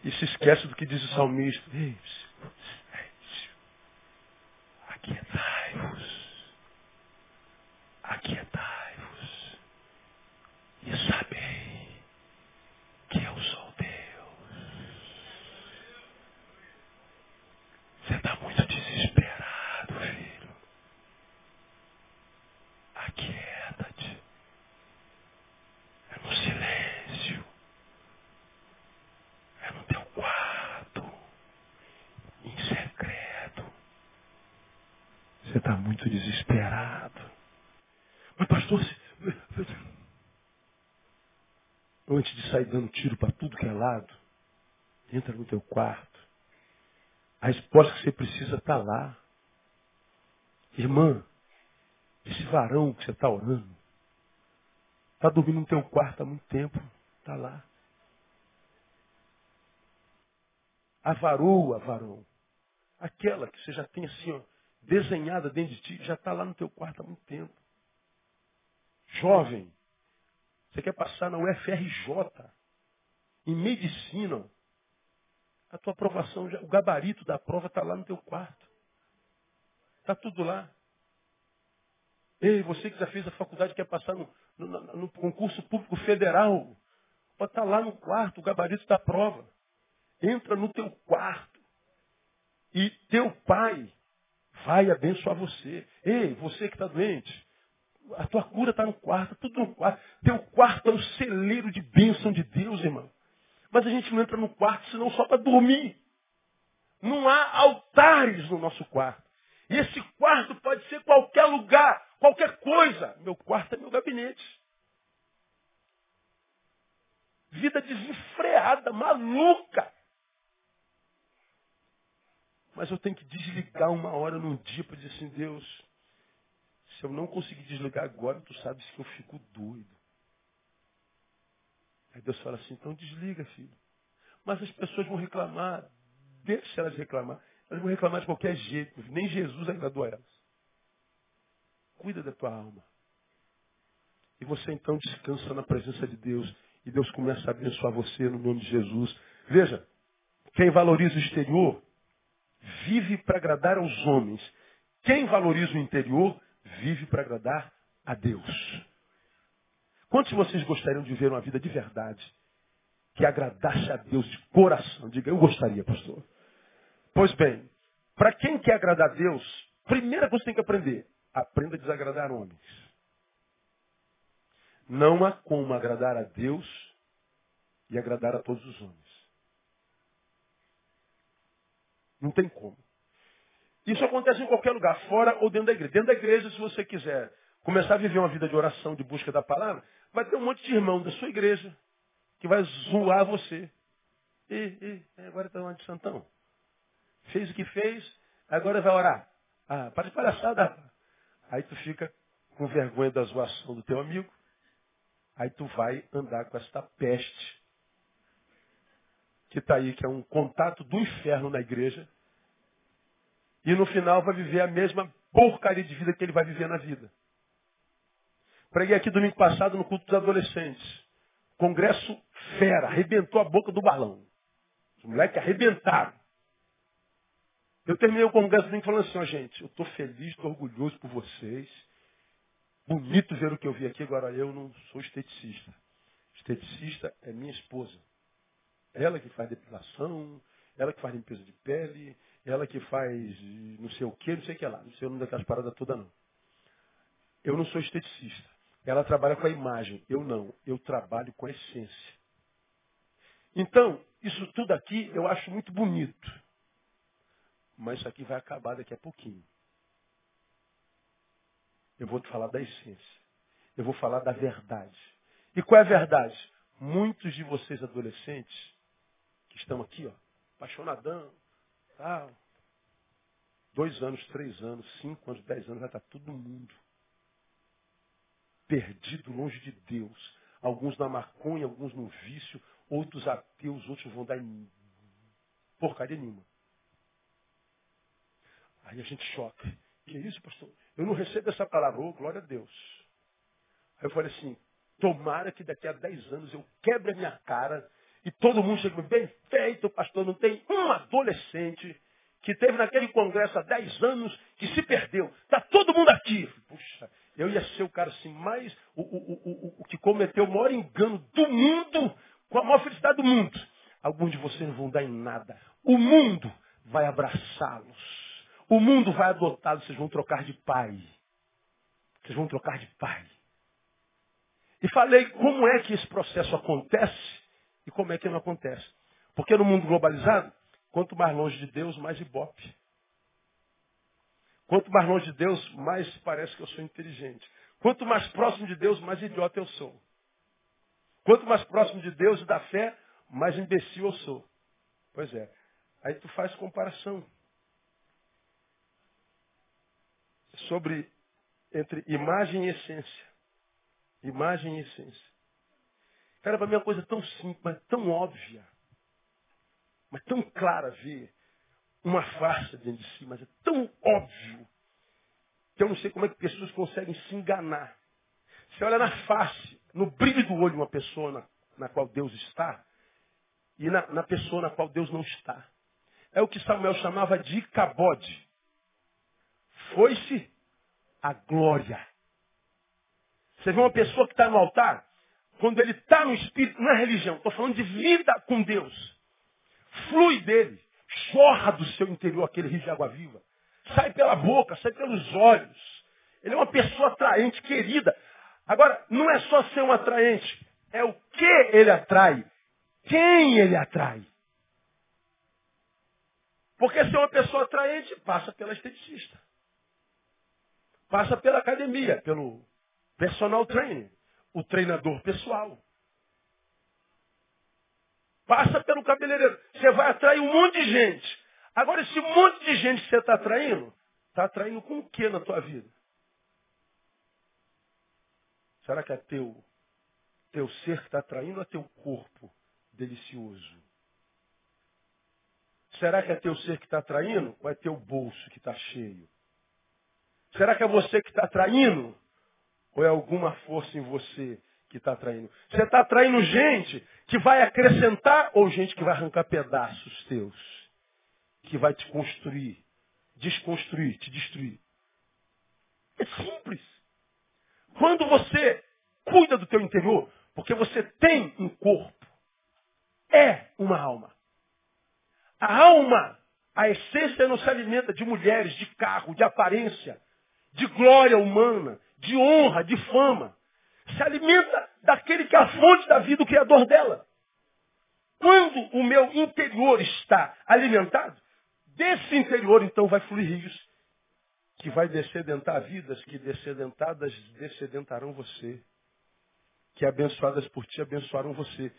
E se esquece do que diz o salmista. Aquietai-vos. E sabei que eu sou Deus. Você está muito desesperado, filho. Aquieta-te. É no silêncio. É no teu quarto. Em secreto. Você está muito desesperado. Mas pastor, antes de sair dando tiro para tudo que é lado, entra no teu quarto. A resposta que você precisa está lá. Irmã, esse varão que você está orando, está dormindo no teu quarto há muito tempo. Está lá. A varoa, varão, aquela que você já tem assim, ó, desenhada dentro de ti, já está lá no teu quarto há muito tempo. Jovem, você quer passar na UFRJ, em medicina, a tua aprovação, o gabarito da prova está lá no teu quarto. Está tudo lá. Ei, você que já fez a faculdade, quer passar no, no, no concurso público federal, está lá no quarto, o gabarito da prova. Entra no teu quarto. E teu pai vai abençoar você. Ei, você que está doente, A tua cura está no quarto, tudo no quarto. Teu quarto é um celeiro de bênção de Deus, irmão. Mas a gente não entra no quarto senão só para dormir. Não há altares no nosso quarto. E esse quarto pode ser qualquer lugar, qualquer coisa. Meu quarto é meu gabinete. Vida desenfreada, maluca. Mas eu tenho que desligar uma hora num dia para dizer assim, Deus, se eu não conseguir desligar agora, tu sabes que eu fico doido. Aí Deus fala assim, então desliga, filho. Mas as pessoas vão reclamar. Deixa elas reclamar. Elas vão reclamar de qualquer jeito. Nem Jesus agradou elas. Cuida da tua alma. E você então descansa na presença de Deus. E Deus começa a abençoar você no nome de Jesus. Veja, quem valoriza o exterior vive para agradar aos homens. Quem valoriza o interior vive para agradar a Deus. Quantos de vocês gostariam de viver uma vida de verdade? Que agradasse a Deus de coração? Diga, eu gostaria, pastor. Pois bem, para quem quer agradar a Deus, primeira coisa que tem que aprender, aprenda a desagradar homens. Não há como agradar a Deus e agradar a todos os homens. Não tem como. Isso acontece em qualquer lugar, fora ou dentro da igreja. Dentro da igreja, se você quiser começar a viver uma vida de oração, de busca da palavra, vai ter um monte de irmão da sua igreja que vai zoar você. E, e agora está onde, Santão? Fez o que fez, agora vai orar. Ah, para de palhaçada. Aí tu fica com vergonha da zoação do teu amigo. Aí tu vai andar com esta peste que está aí, que é um contato do inferno na igreja. E no final vai viver a mesma porcaria de vida que ele vai viver na vida. Preguei aqui domingo passado no culto dos adolescentes. Congresso fera, arrebentou a boca do balão. Os moleques arrebentaram. Eu terminei o congresso domingo falando assim, ó, gente, eu estou feliz, estou orgulhoso por vocês. Bonito ver o que eu vi aqui, agora eu não sou esteticista. Esteticista é minha esposa. Ela que faz depilação, ela que faz limpeza de pele, ela que faz não sei o que, não sei o que lá. Não sei o nome daquelas paradas todas, não. Eu não sou esteticista. Ela trabalha com a imagem. Eu não. Eu trabalho com a essência. Então, isso tudo aqui eu acho muito bonito. Mas isso aqui vai acabar daqui a pouquinho. Eu vou te falar da essência. Eu vou falar da verdade. E qual é a verdade? Muitos de vocês adolescentes estão aqui, ó, apaixonadão, tal, dois anos, três anos, cinco anos, dez anos, vai estar todo mundo perdido longe de Deus. Alguns na maconha, alguns no vício, outros ateus, outros vão dar em porcaria nenhuma. Aí a gente choca. Que isso, pastor? Eu não recebo essa palavra. Oh, glória a Deus. Aí eu falei assim, tomara que daqui a 10 anos eu quebre a minha cara e todo mundo chegue bem feito, pastor. Não tem um adolescente que teve naquele congresso há 10 anos que se perdeu. Está todo mundo aqui. Puxa, eu ia ser o cara assim, mais o, o, o, o que cometeu o maior engano do mundo, com a maior felicidade do mundo. Alguns de vocês não vão dar em nada. O mundo vai abraçá-los. O mundo vai adotá-los. Vocês vão trocar de pai. Vocês vão trocar de pai. E falei como é que esse processo acontece e como é que não acontece. Porque no mundo globalizado, quanto mais longe de Deus, mais ibope. Quanto mais longe de Deus, mais parece que eu sou inteligente. Quanto mais próximo de Deus, mais idiota eu sou. Quanto mais próximo de Deus e da fé, mais imbecil eu sou. Pois é. Aí tu faz comparação. Sobre entre imagem e essência. Imagem e essência. Cara, para mim é uma coisa tão simples, tão óbvia. Mas tão clara ver uma farsa dentro de si, mas é tão óbvio que eu não sei como é que pessoas conseguem se enganar. Você olha na face, no brilho do olho de uma pessoa na, na qual Deus está e na, na, pessoa na qual Deus não está. É o que Samuel chamava de cabode. Foi-se a glória. Você vê uma pessoa que está no altar, quando ele está no espírito, é religião, estou falando de vida com Deus. Flui dele jorra do seu interior aquele rio de água viva. Sai pela boca, sai pelos olhos. Ele é uma pessoa atraente, querida. Agora, não é só ser um atraente, é o que ele atrai, quem ele atrai. Porque ser uma pessoa atraente passa pela esteticista. Passa pela academia, pelo personal training, o treinador pessoal. Passa pelo cabeleireiro. Você vai atrair um monte de gente. Agora, esse monte de gente que você está atraindo, está atraindo com o que na tua vida? Será que é teu, teu ser que está atraindo ou é teu corpo delicioso? Será que é teu ser que está atraindo ou é teu bolso que está cheio? Será que é você que está atraindo ou é alguma força em você que está atraindo? Você está atraindo gente que vai acrescentar ou gente que vai arrancar pedaços teus? Que vai te construir, desconstruir, te destruir? É simples. Quando você cuida do teu interior, porque você tem um corpo, é uma alma. A alma, a essência não se alimenta de mulheres, de carro, de aparência, de glória humana, de honra, de fama. Se alimenta daquele que é a fonte da vida, o Criador dela. Quando o meu interior está alimentado, desse interior então vai fluir rios que vai descedentar vidas, que descedentadas descedentarão você. Que abençoadas por ti abençoarão você.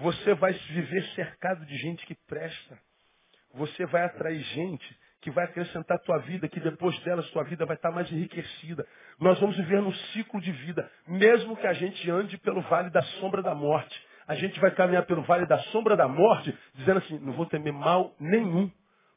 Você vai viver cercado de gente que presta. Você vai atrair gente que vai acrescentar a tua vida, que depois delas tua vida vai estar mais enriquecida. Nós vamos viver num ciclo de vida, mesmo que a gente ande pelo vale da sombra da morte. A gente vai caminhar pelo vale da sombra da morte, dizendo assim, não vou temer mal nenhum,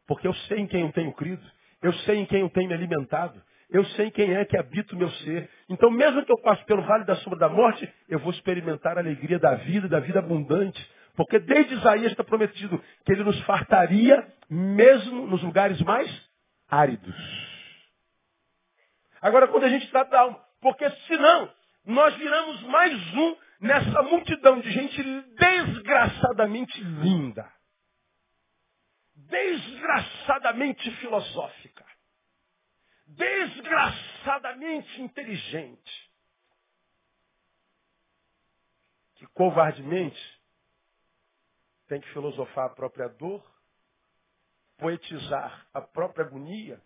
porque eu sei em quem eu tenho crido, eu sei em quem eu tenho me alimentado, eu sei quem é que habita o meu ser. Então, mesmo que eu passe pelo vale da sombra da morte, eu vou experimentar a alegria da vida, da vida abundante, porque desde Isaías está prometido que ele nos fartaria mesmo nos lugares mais áridos. Agora, quando a gente trata da alma, porque senão nós viramos mais um nessa multidão de gente desgraçadamente linda, desgraçadamente filosófica, desgraçadamente inteligente, que covardemente tem que filosofar a própria dor, poetizar a própria agonia,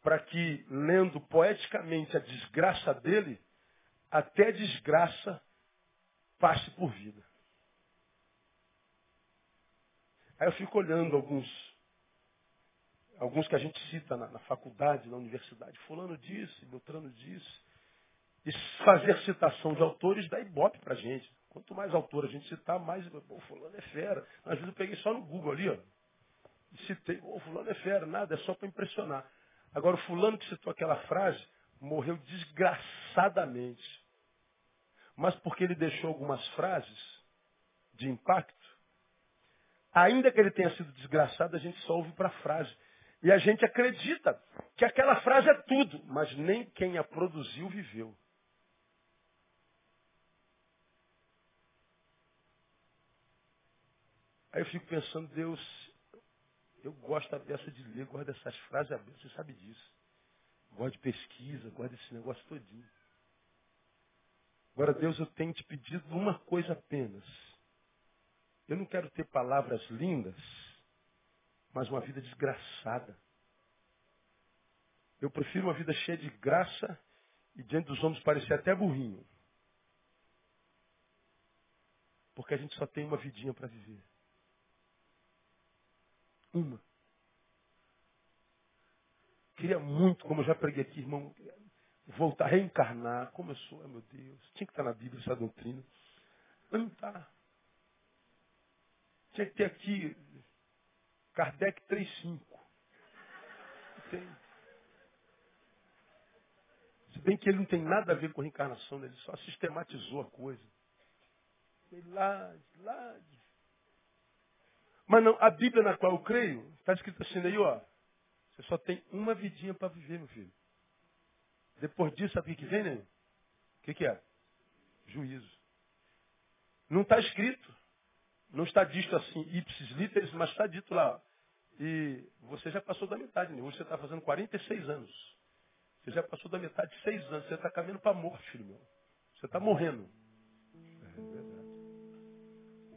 para que, lendo poeticamente a desgraça dele, até a desgraça passe por vida. Aí eu fico olhando alguns, alguns que a gente cita na, na faculdade, na universidade. Fulano disse, Beltrano disse. E fazer citação de autores dá ibope para gente. Quanto mais autor a gente citar, mais. Pô, fulano é fera. Às vezes eu peguei só no Google ali, ó. E citei, pô, fulano é fera, nada, é só para impressionar. Agora, o fulano que citou aquela frase morreu desgraçadamente. Mas porque ele deixou algumas frases de impacto, ainda que ele tenha sido desgraçado, a gente só ouve para a frase. E a gente acredita que aquela frase é tudo, mas nem quem a produziu viveu. Aí eu fico pensando, Deus, eu gosto dessa de ler, gosto dessas frases abertas, você sabe disso. Gosto de pesquisa, gosto desse negócio todinho. Agora, Deus, eu tenho te pedido uma coisa apenas. Eu não quero ter palavras lindas, mas uma vida desgraçada. Eu prefiro uma vida cheia de graça e diante dos homens parecer até burrinho. Porque a gente só tem uma vidinha para viver. Uma. Queria muito, como eu já preguei aqui, irmão, voltar a reencarnar, como eu sou, meu Deus. Tinha que estar na Bíblia essa doutrina. Mas não está. Tinha que ter aqui Kardec 3.5. Tem. Se bem que ele não tem nada a ver com reencarnação, né? ele só sistematizou a coisa. Lá, lá, mas não, a Bíblia na qual eu creio, está escrito assim aí, ó. Você só tem uma vidinha para viver, meu filho. Depois disso, sabe o que vem, né? O que, que é? Juízo. Não está escrito. Não está dito assim, ipsis literis, mas está dito lá. E você já passou da metade, né? Hoje você está fazendo 46 anos. Você já passou da metade de seis anos. Você está caminhando para a morte, filho meu. Você está morrendo. É verdade.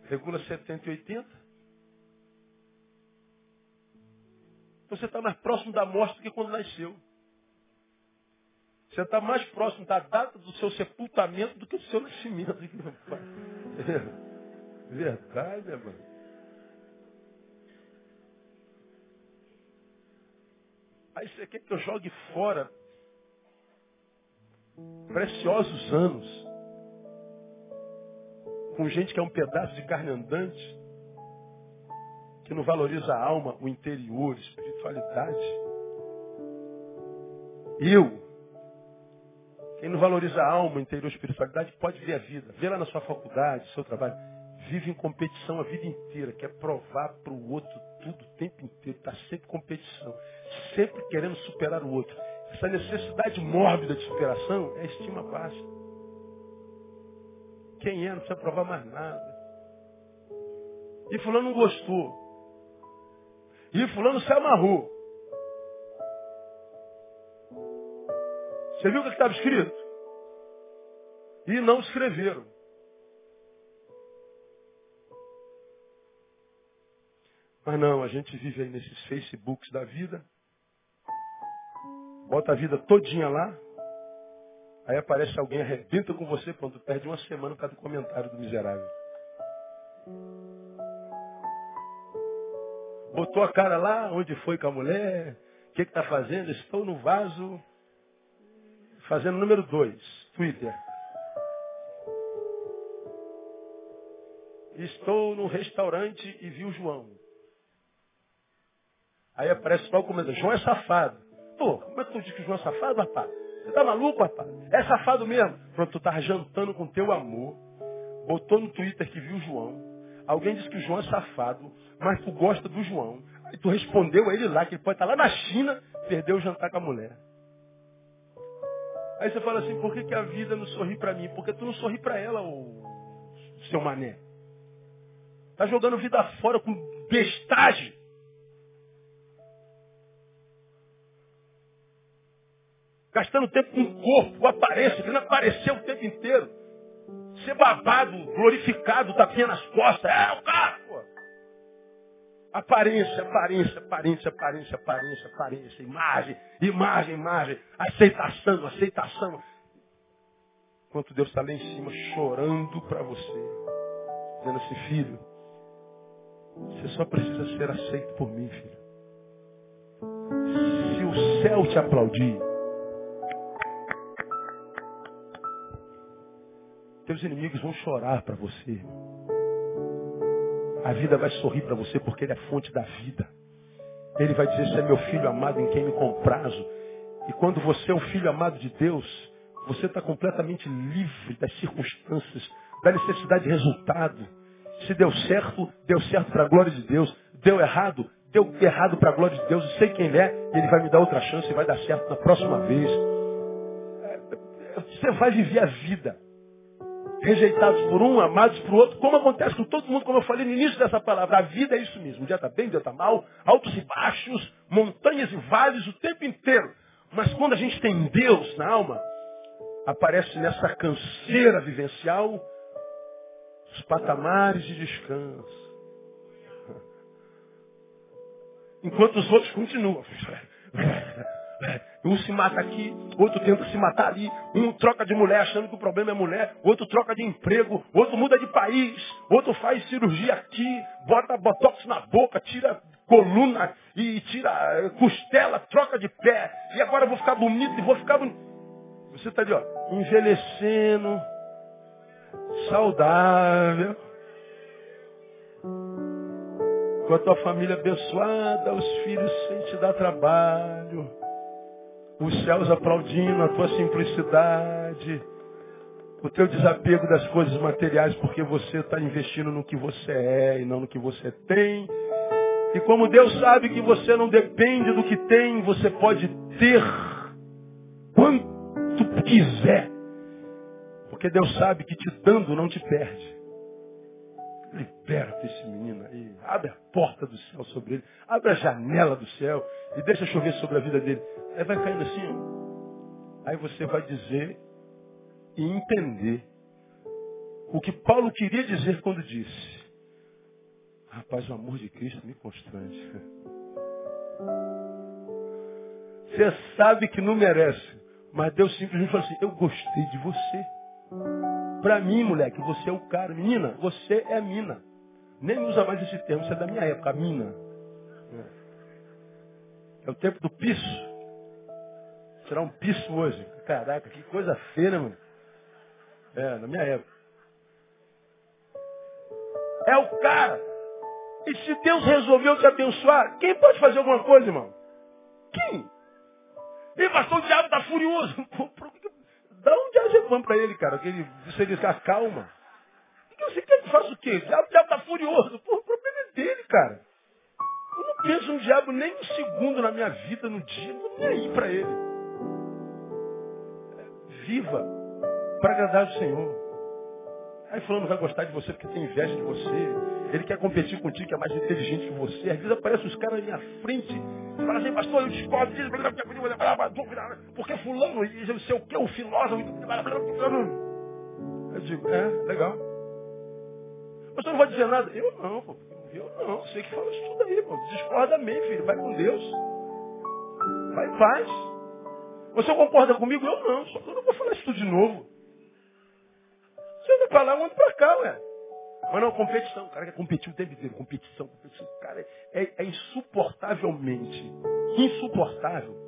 Regula 70 e 80. Você está mais próximo da morte do que quando nasceu. Você está mais próximo da data do seu sepultamento do que do seu nascimento. É verdade, mano. Aí você quer que eu jogue fora preciosos anos com gente que é um pedaço de carne andante, que não valoriza a alma, o interior, a espiritualidade. Eu, quem não valoriza a alma, o interior, a espiritualidade, pode ver a vida, vê lá na sua faculdade, seu trabalho, vive em competição a vida inteira, quer provar para o outro tudo o tempo inteiro, está sempre competição, sempre querendo superar o outro. Essa necessidade mórbida de superação é estima baixa. Quem é, não precisa provar mais nada. E fulano não gostou. E fulano se amarrou. Você viu o que estava escrito? E não escreveram. Mas não, a gente vive aí nesses Facebooks da vida, bota a vida todinha lá, aí aparece alguém, arrebenta com você, quando perde uma semana por causa do comentário do miserável. Botou a cara lá, onde foi com a mulher, o que está fazendo? Estou no vaso, fazendo número dois, Twitter. Estou no restaurante e vi o João. Aí aparece o comentário, João é safado. Pô, como é que tu diz que o João é safado, rapaz? Você tá maluco, rapaz? É safado mesmo. Pronto, tu tá jantando com teu amor, botou no Twitter que viu o João. Alguém disse que o João é safado, mas tu gosta do João. Aí tu respondeu a ele lá, que ele pode estar lá na China, perdeu o jantar com a mulher. Aí você fala assim, por que, que a vida não sorri para mim? Porque tu não sorri para ela, ô seu mané. Tá jogando vida fora com bestagem. Gastando tempo com o corpo, com a aparência, querendo aparecer o tempo inteiro. Ser babado, glorificado, tapinha nas costas. É o cara, pô. Aparência, aparência, aparência, aparência, aparência, aparência. Imagem, imagem, imagem. Aceitação, aceitação. Enquanto Deus está lá em cima chorando para você. Dizendo assim, filho, você só precisa ser aceito por mim, filho. Se o céu te aplaudir, Teus inimigos vão chorar para você. A vida vai sorrir para você porque ele é fonte da vida. Ele vai dizer, você é meu filho amado em quem me comprazo. E quando você é um filho amado de Deus, você está completamente livre das circunstâncias, da necessidade de resultado. Se deu certo, deu certo para a glória de Deus. Deu errado, deu errado para a glória de Deus. Eu sei quem ele é, e ele vai me dar outra chance e vai dar certo na próxima vez. Você vai viver a vida rejeitados por um, amados por outro, como acontece com todo mundo, como eu falei no início dessa palavra. A vida é isso mesmo. Um dia está bem, um dia está mal, altos e baixos, montanhas e vales o tempo inteiro. Mas quando a gente tem Deus na alma, aparece nessa canseira vivencial os patamares de descanso. Enquanto os outros continuam. Um se mata aqui, outro tenta se matar ali. Um troca de mulher achando que o problema é mulher. Outro troca de emprego. Outro muda de país. Outro faz cirurgia aqui. Bota botox na boca. Tira coluna e tira eh, costela. Troca de pé. E agora eu vou ficar bonito e vou ficar bonito. Você está ali, ó. Envelhecendo. Saudável. Com a tua família abençoada. Os filhos sem te dar trabalho os céus aplaudindo a tua simplicidade, o teu desapego das coisas materiais, porque você está investindo no que você é e não no que você tem. E como Deus sabe que você não depende do que tem, você pode ter quanto quiser. Porque Deus sabe que te dando não te perde. Liberta esse menino aí. Abre a porta do céu sobre ele. Abre a janela do céu e deixa chover sobre a vida dele. Aí vai caindo assim, Aí você vai dizer e entender o que Paulo queria dizer quando disse: Rapaz, o amor de Cristo me constrange. Você sabe que não merece, mas Deus simplesmente falou assim: Eu gostei de você. Pra mim, moleque, você é o cara. Menina, você é mina. Nem usa mais esse termo, isso é da minha época, mina. É o tempo do piso. Tirar um piso hoje. Caraca, que coisa feia, mano. É, na minha época. É o cara. E se Deus resolveu te abençoar, quem pode fazer alguma coisa, irmão? Quem? E pastor, o diabo está furioso. Um diazepam para ele, cara. Que ele, você diz, ah, calma. E você quer que faça o quê? O diabo está furioso. Pô, o problema é dele, cara. Eu não penso no diabo nem um segundo na minha vida, no dia. Não nem aí para ele. Viva para agradar o Senhor. Aí fulano vai gostar de você porque tem inveja de você. Ele quer competir contigo, que é mais inteligente que você. Às vezes aparecem os caras na minha frente. Fala assim, pastor, eu discordo disso. Porque fulano, e não sei o que, o filósofo. Eu digo, é, legal. Mas não vai dizer nada. Eu não, pô. Eu não. Você que fala isso tudo aí, pô. Discorda bem, filho. Vai com Deus. Vai em paz. Você concorda comigo? Eu não. Só que eu não vou falar isso tudo de novo. Você anda pra lá, eu ando pra cá, ué. Mas não, competição. O cara quer competir o tempo inteiro. Competição, competição. Cara, é, é insuportavelmente, insuportável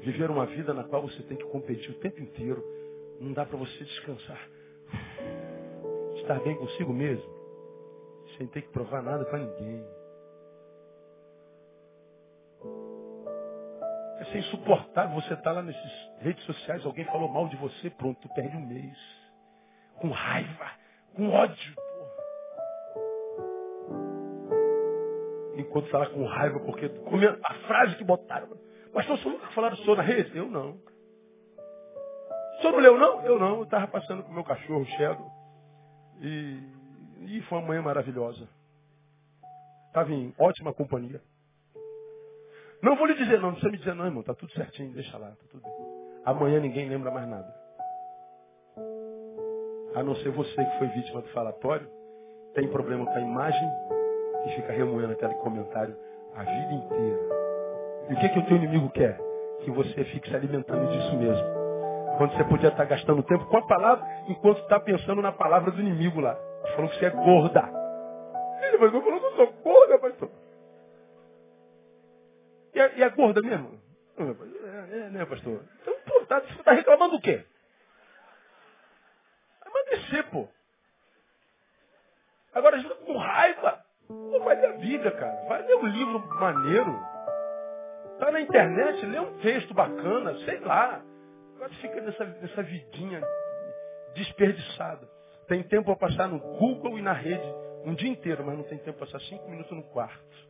viver uma vida na qual você tem que competir o tempo inteiro. Não dá para você descansar. Estar bem consigo mesmo. Sem ter que provar nada para ninguém. É ser insuportável você estar tá lá nessas redes sociais, alguém falou mal de você, pronto, tu perde um mês com raiva, com ódio. Enquanto lá com raiva, porque a frase que botaram. Mas o senhor nunca falaram senhor na rede? Eu não. O senhor não leu, não? Eu não. Eu estava passando com o meu cachorro, Shadow. E, e foi uma manhã maravilhosa. Estava em ótima companhia. Não vou lhe dizer, não. Não precisa me dizer, não, irmão. Está tudo certinho. Deixa lá. Tá tudo bem. Amanhã ninguém lembra mais nada a não ser você que foi vítima do falatório, tem problema com a imagem e fica remoendo aquele comentário a vida inteira. E o que, que o teu inimigo quer? Que você fique se alimentando disso mesmo. Quando você podia estar gastando tempo com a palavra, enquanto está pensando na palavra do inimigo lá. Falou que você é gorda. Ele falou que eu sou gorda, pastor. E é, e é gorda mesmo? É, é, né, pastor? Então, pô, tá, você está reclamando do quê? emagrecer, pô. Agora a gente com raiva. Pô, vai ler a Bíblia, cara. Vai ler um livro maneiro. Tá na internet, lê um texto bacana, sei lá. Agora fica nessa, nessa vidinha desperdiçada. Tem tempo para passar no Google e na rede um dia inteiro, mas não tem tempo para passar cinco minutos no quarto.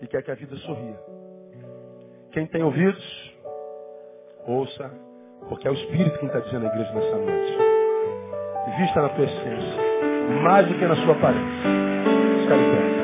E quer que a vida sorria. Quem tem ouvidos, ouça porque é o Espírito quem está dizendo à igreja nessa noite. Vista na tua essência, mais do que na sua aparência. Pé.